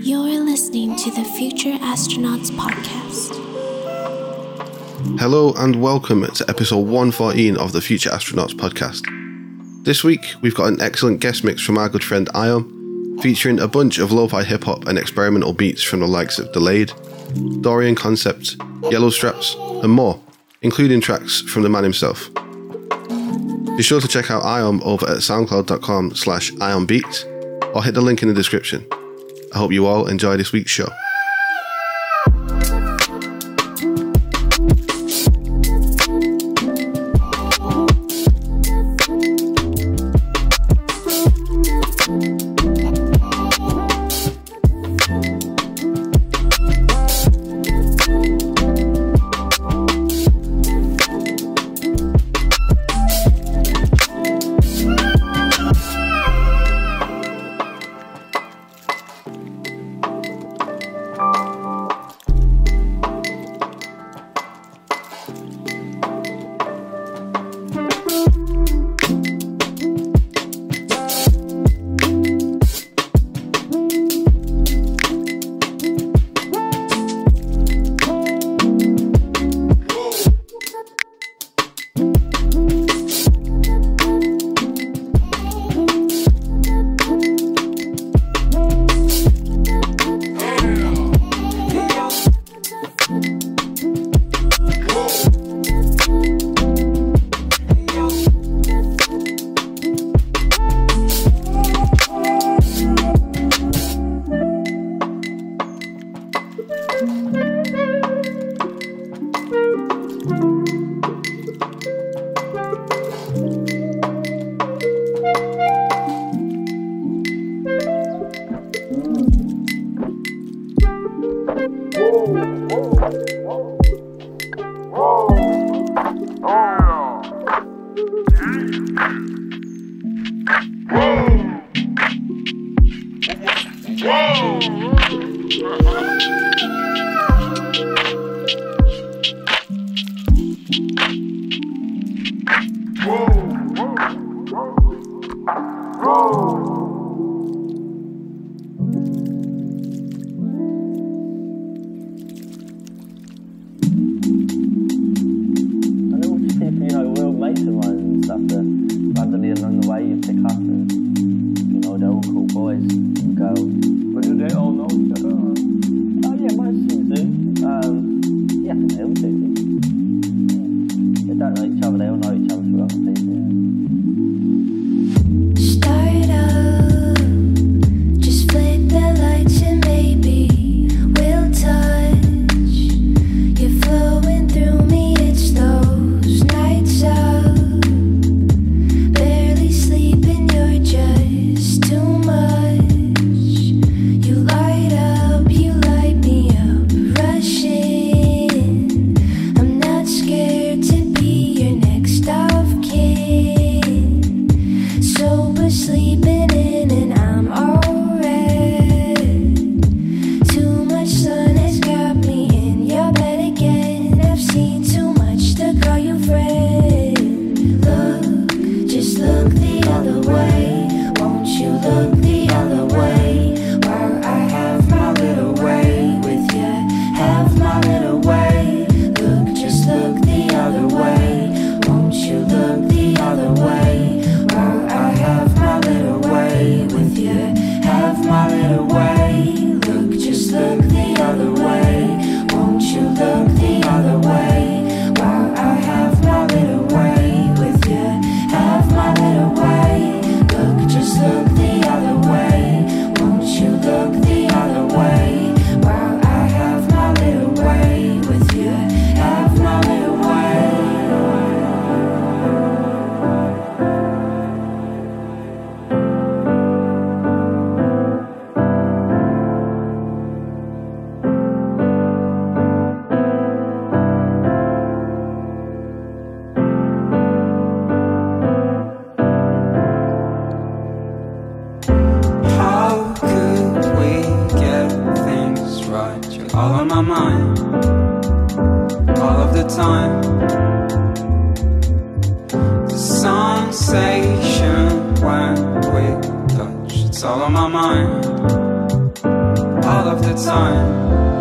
You're listening to the Future Astronauts Podcast. Hello and welcome to episode 114 of the Future Astronauts Podcast. This week, we've got an excellent guest mix from our good friend Ion, featuring a bunch of lo-fi hip hop and experimental beats from the likes of Delayed, Dorian Concept, Yellow Straps, and more, including tracks from the man himself. Be sure to check out Ion over at soundcloud.com slash ionbeat or hit the link in the description. I hope you all enjoy this week's show. Time.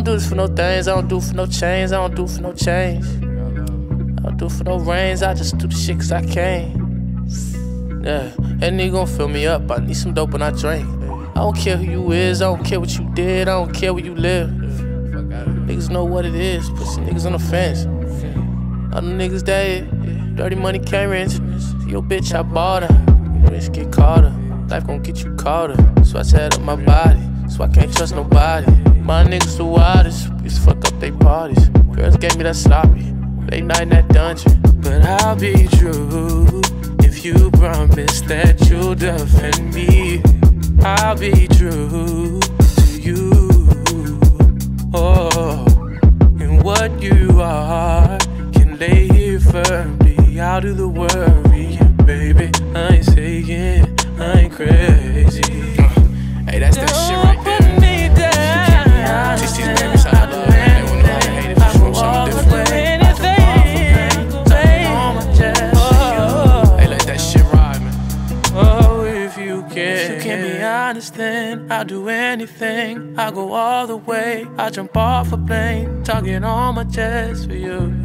Don't do this for no things, I don't do for no chains, I don't do for no change. I don't do for no rains, I just do the shit cause I can. Yeah, that nigga gon' fill me up, I need some dope when I drink. I don't care who you is, I don't care what you did, I don't care where you live. Niggas know what it is, pussy niggas on the fence. All them niggas dead, dirty money rent. Yo bitch, I bought her. Bitch get caught her. Life gon' get you caught her. So I set up my body, so I can't trust nobody. My niggas the wildest, just fuck up they parties. Girls gave me that sloppy, late night in that dungeon. But I'll be true if you promise that you'll defend me. I'll be true to you. Oh, and what you are can lay here firmly out of the worry, baby. I ain't saying I ain't crazy. Hey, that's that shit right do. I'll go all the way. I'll jump off a plane, talking on my chest for you.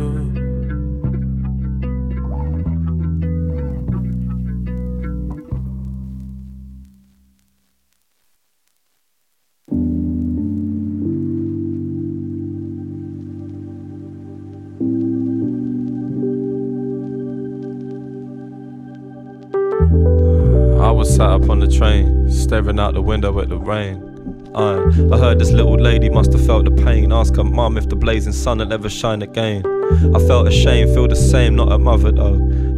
I was sat up on the train, staring out the window at the rain. I, heard this little lady must have felt the pain. Ask her mum if the blazing sun will ever shine again. I felt ashamed, feel the same, not a mother though.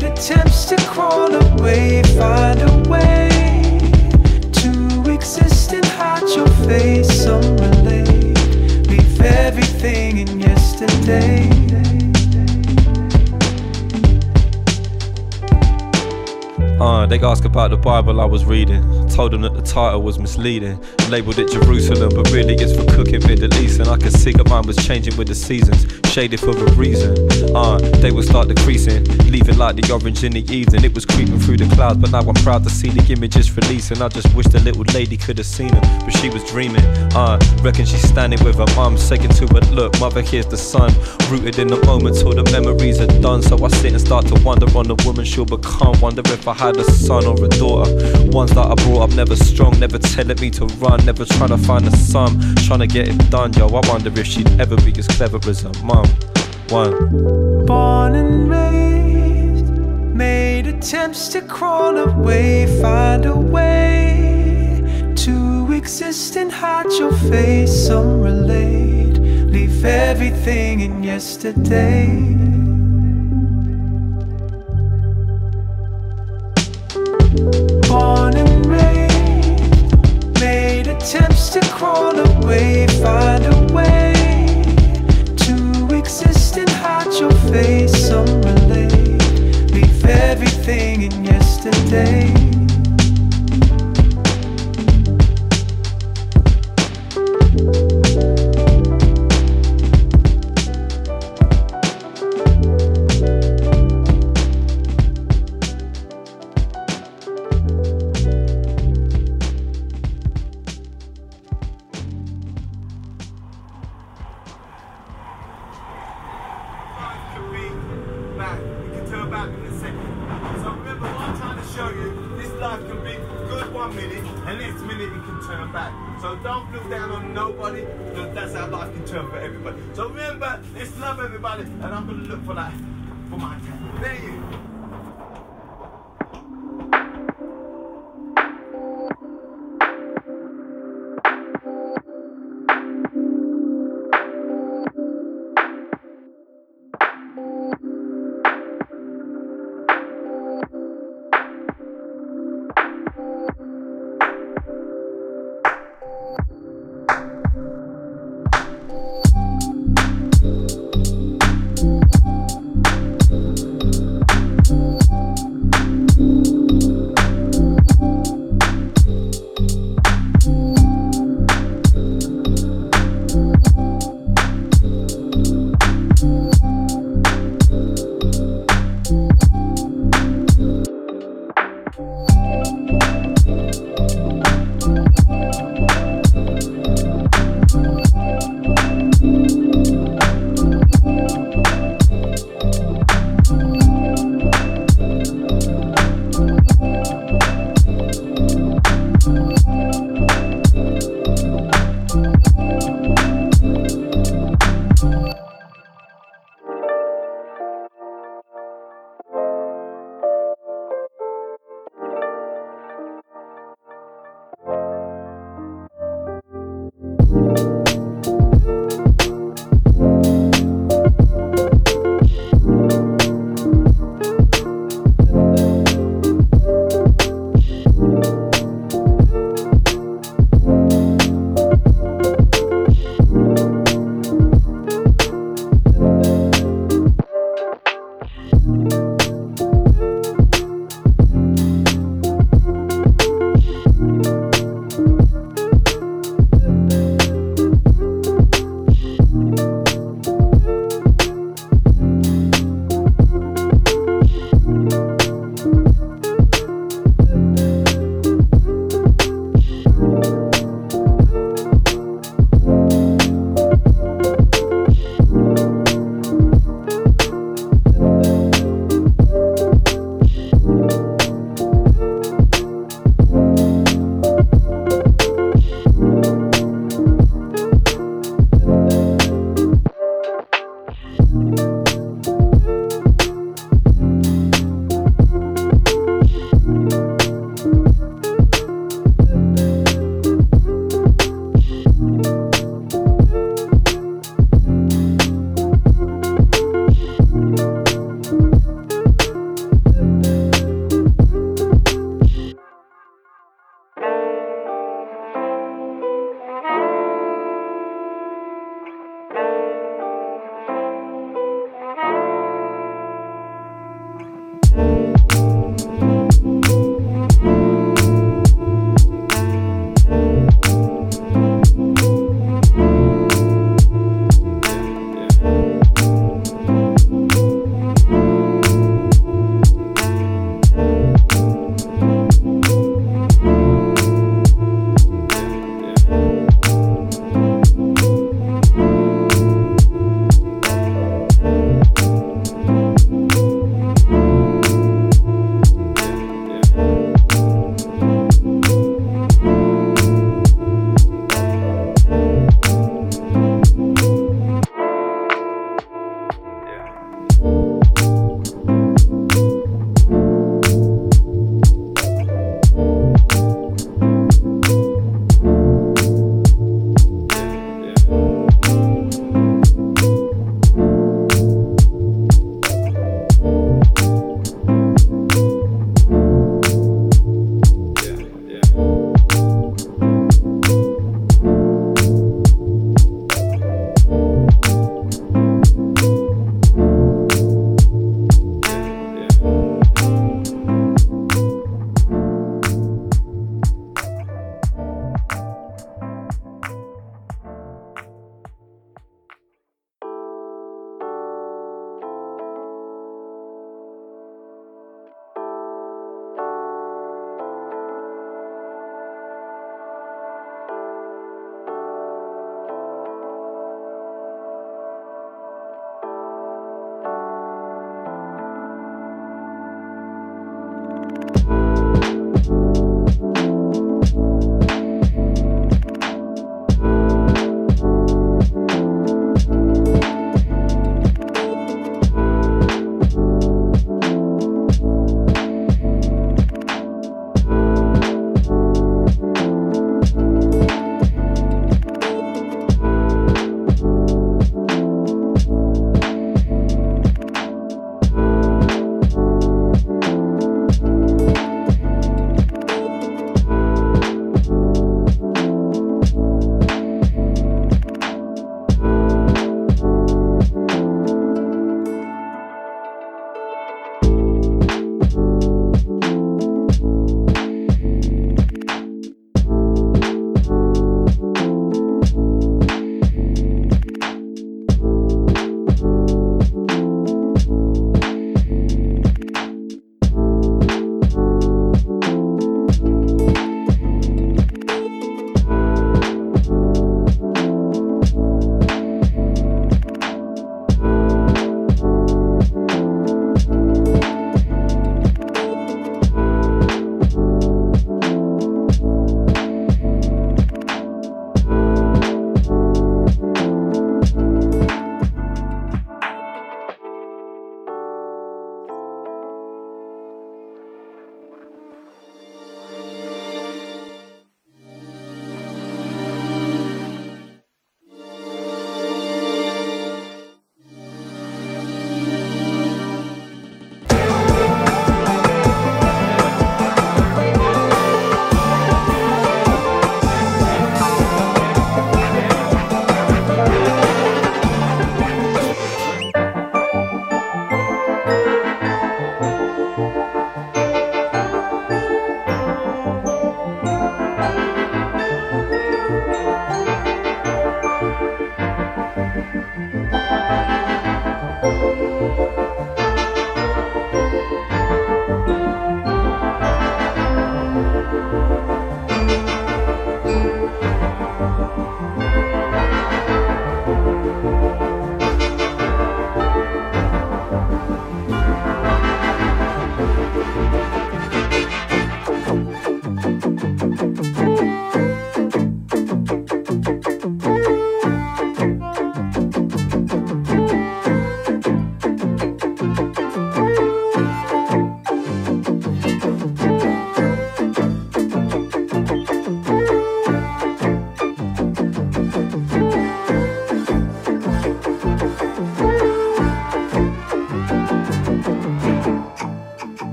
made attempts to crawl away, find a way to exist and hide your face. Some relate, leave everything in yesterday. Uh, they ask about the Bible I was reading. Told them that the title was misleading. Labeled it Jerusalem, but really it's for cooking Middle East. And I could see that mine was changing with the seasons, shaded for a reason. Uh, they would start decreasing, leaving like the orange in the evening. It was creeping through the clouds, but now I'm proud to see the images releasing. I just wish the little lady could have seen them, but she was dreaming. Uh, reckon she's standing with her mum, saying to her, Look, mother, here's the sun. Rooted in the moment till the memories are done. So I sit and start to wonder on the woman she'll become. Wonder if I had a son or a daughter. Ones that I brought I'm never strong, never telling me to run, never trying to find a sum, trying to get it done. Yo, I wonder if she'd ever be as clever as her mum. One. Born and raised, made attempts to crawl away, find a way to exist and hide your face. Some relate, leave everything in yesterday. thank you attempts to crawl away, find a way to exist and hide your face. Some relay. leave everything in yesterday.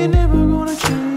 You're never gonna change.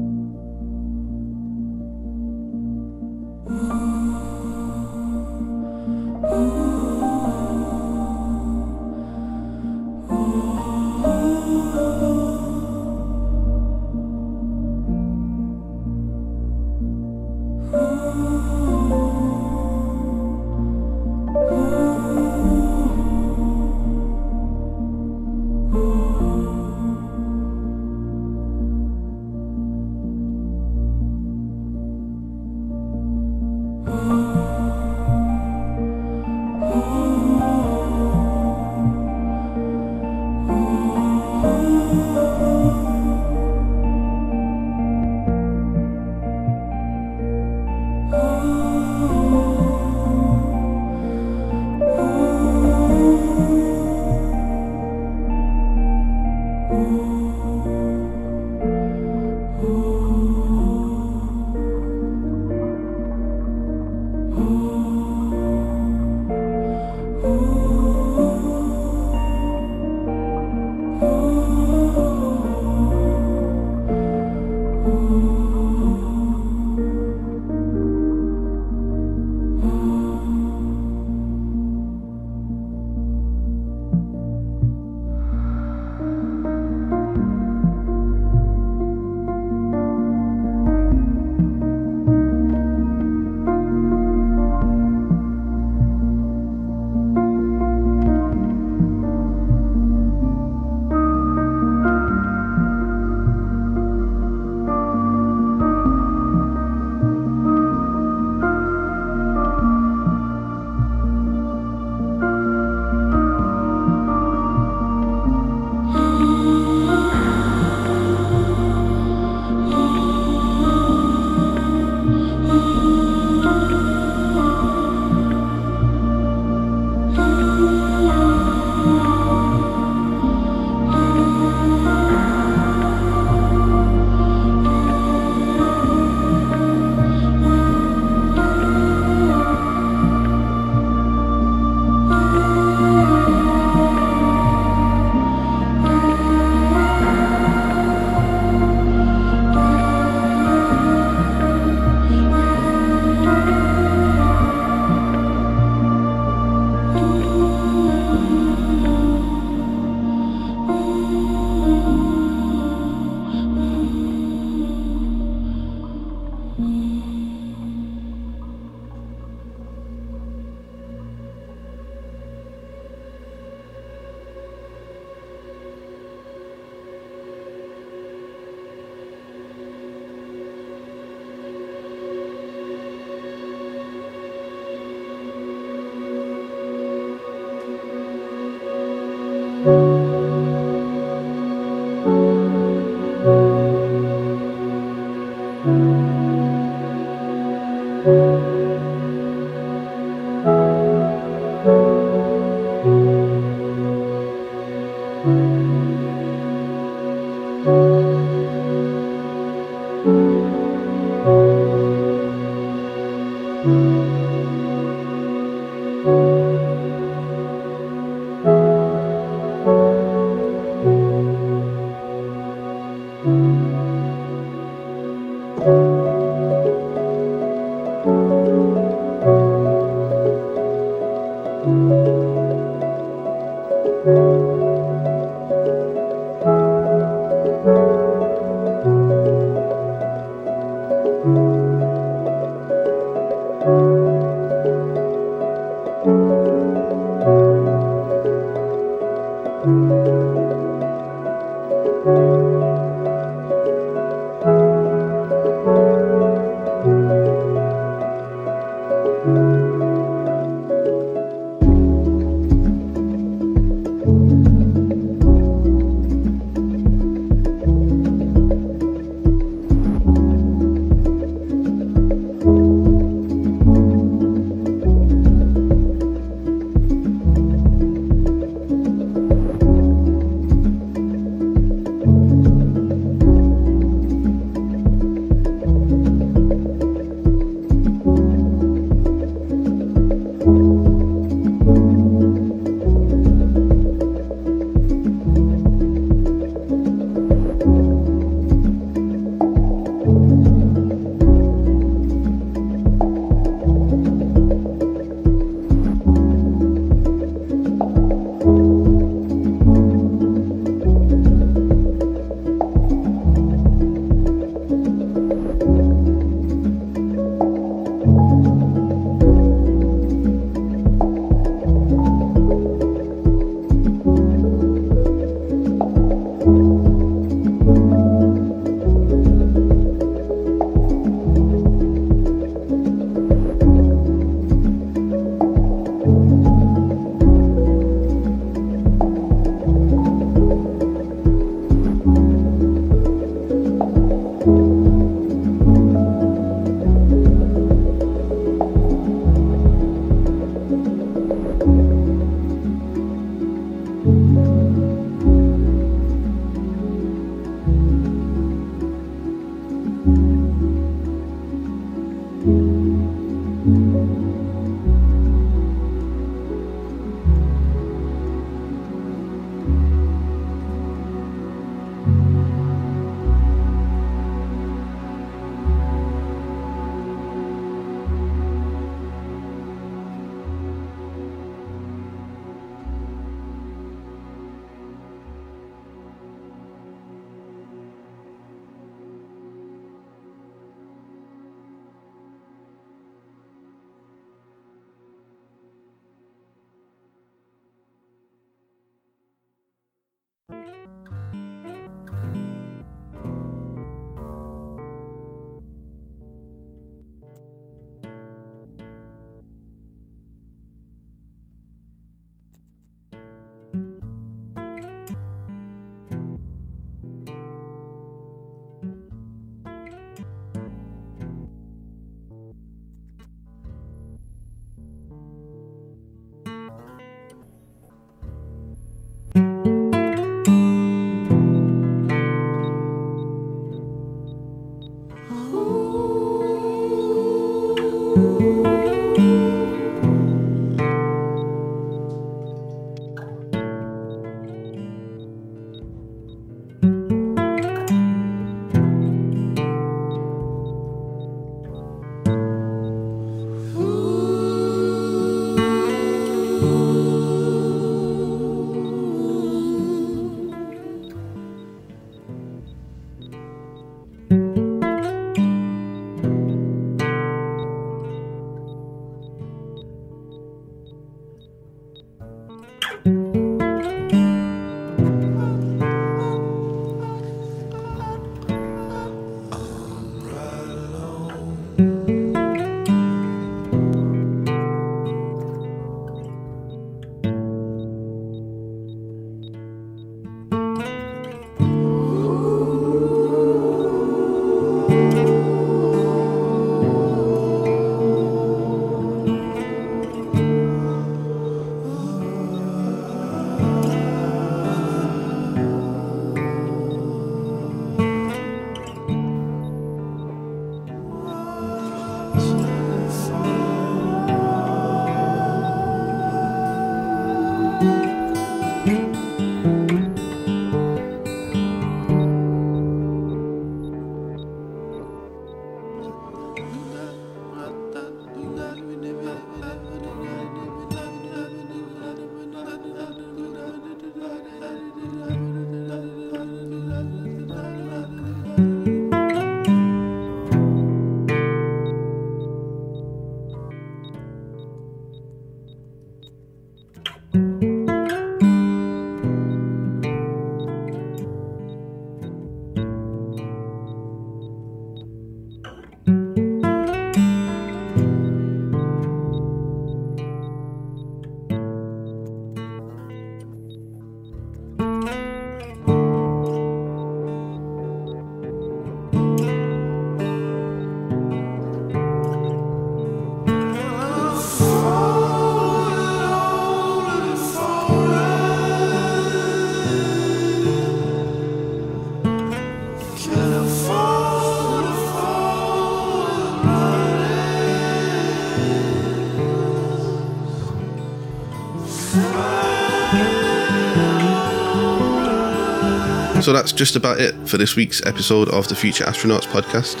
So that's just about it for this week's episode of the Future Astronauts podcast.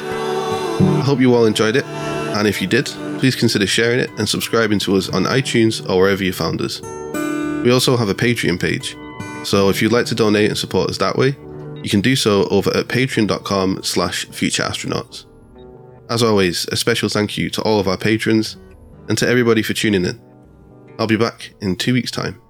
I hope you all enjoyed it, and if you did, please consider sharing it and subscribing to us on iTunes or wherever you found us. We also have a Patreon page, so if you'd like to donate and support us that way, you can do so over at patreon.com slash futureastronauts. As always, a special thank you to all of our patrons and to everybody for tuning in. I'll be back in two weeks' time.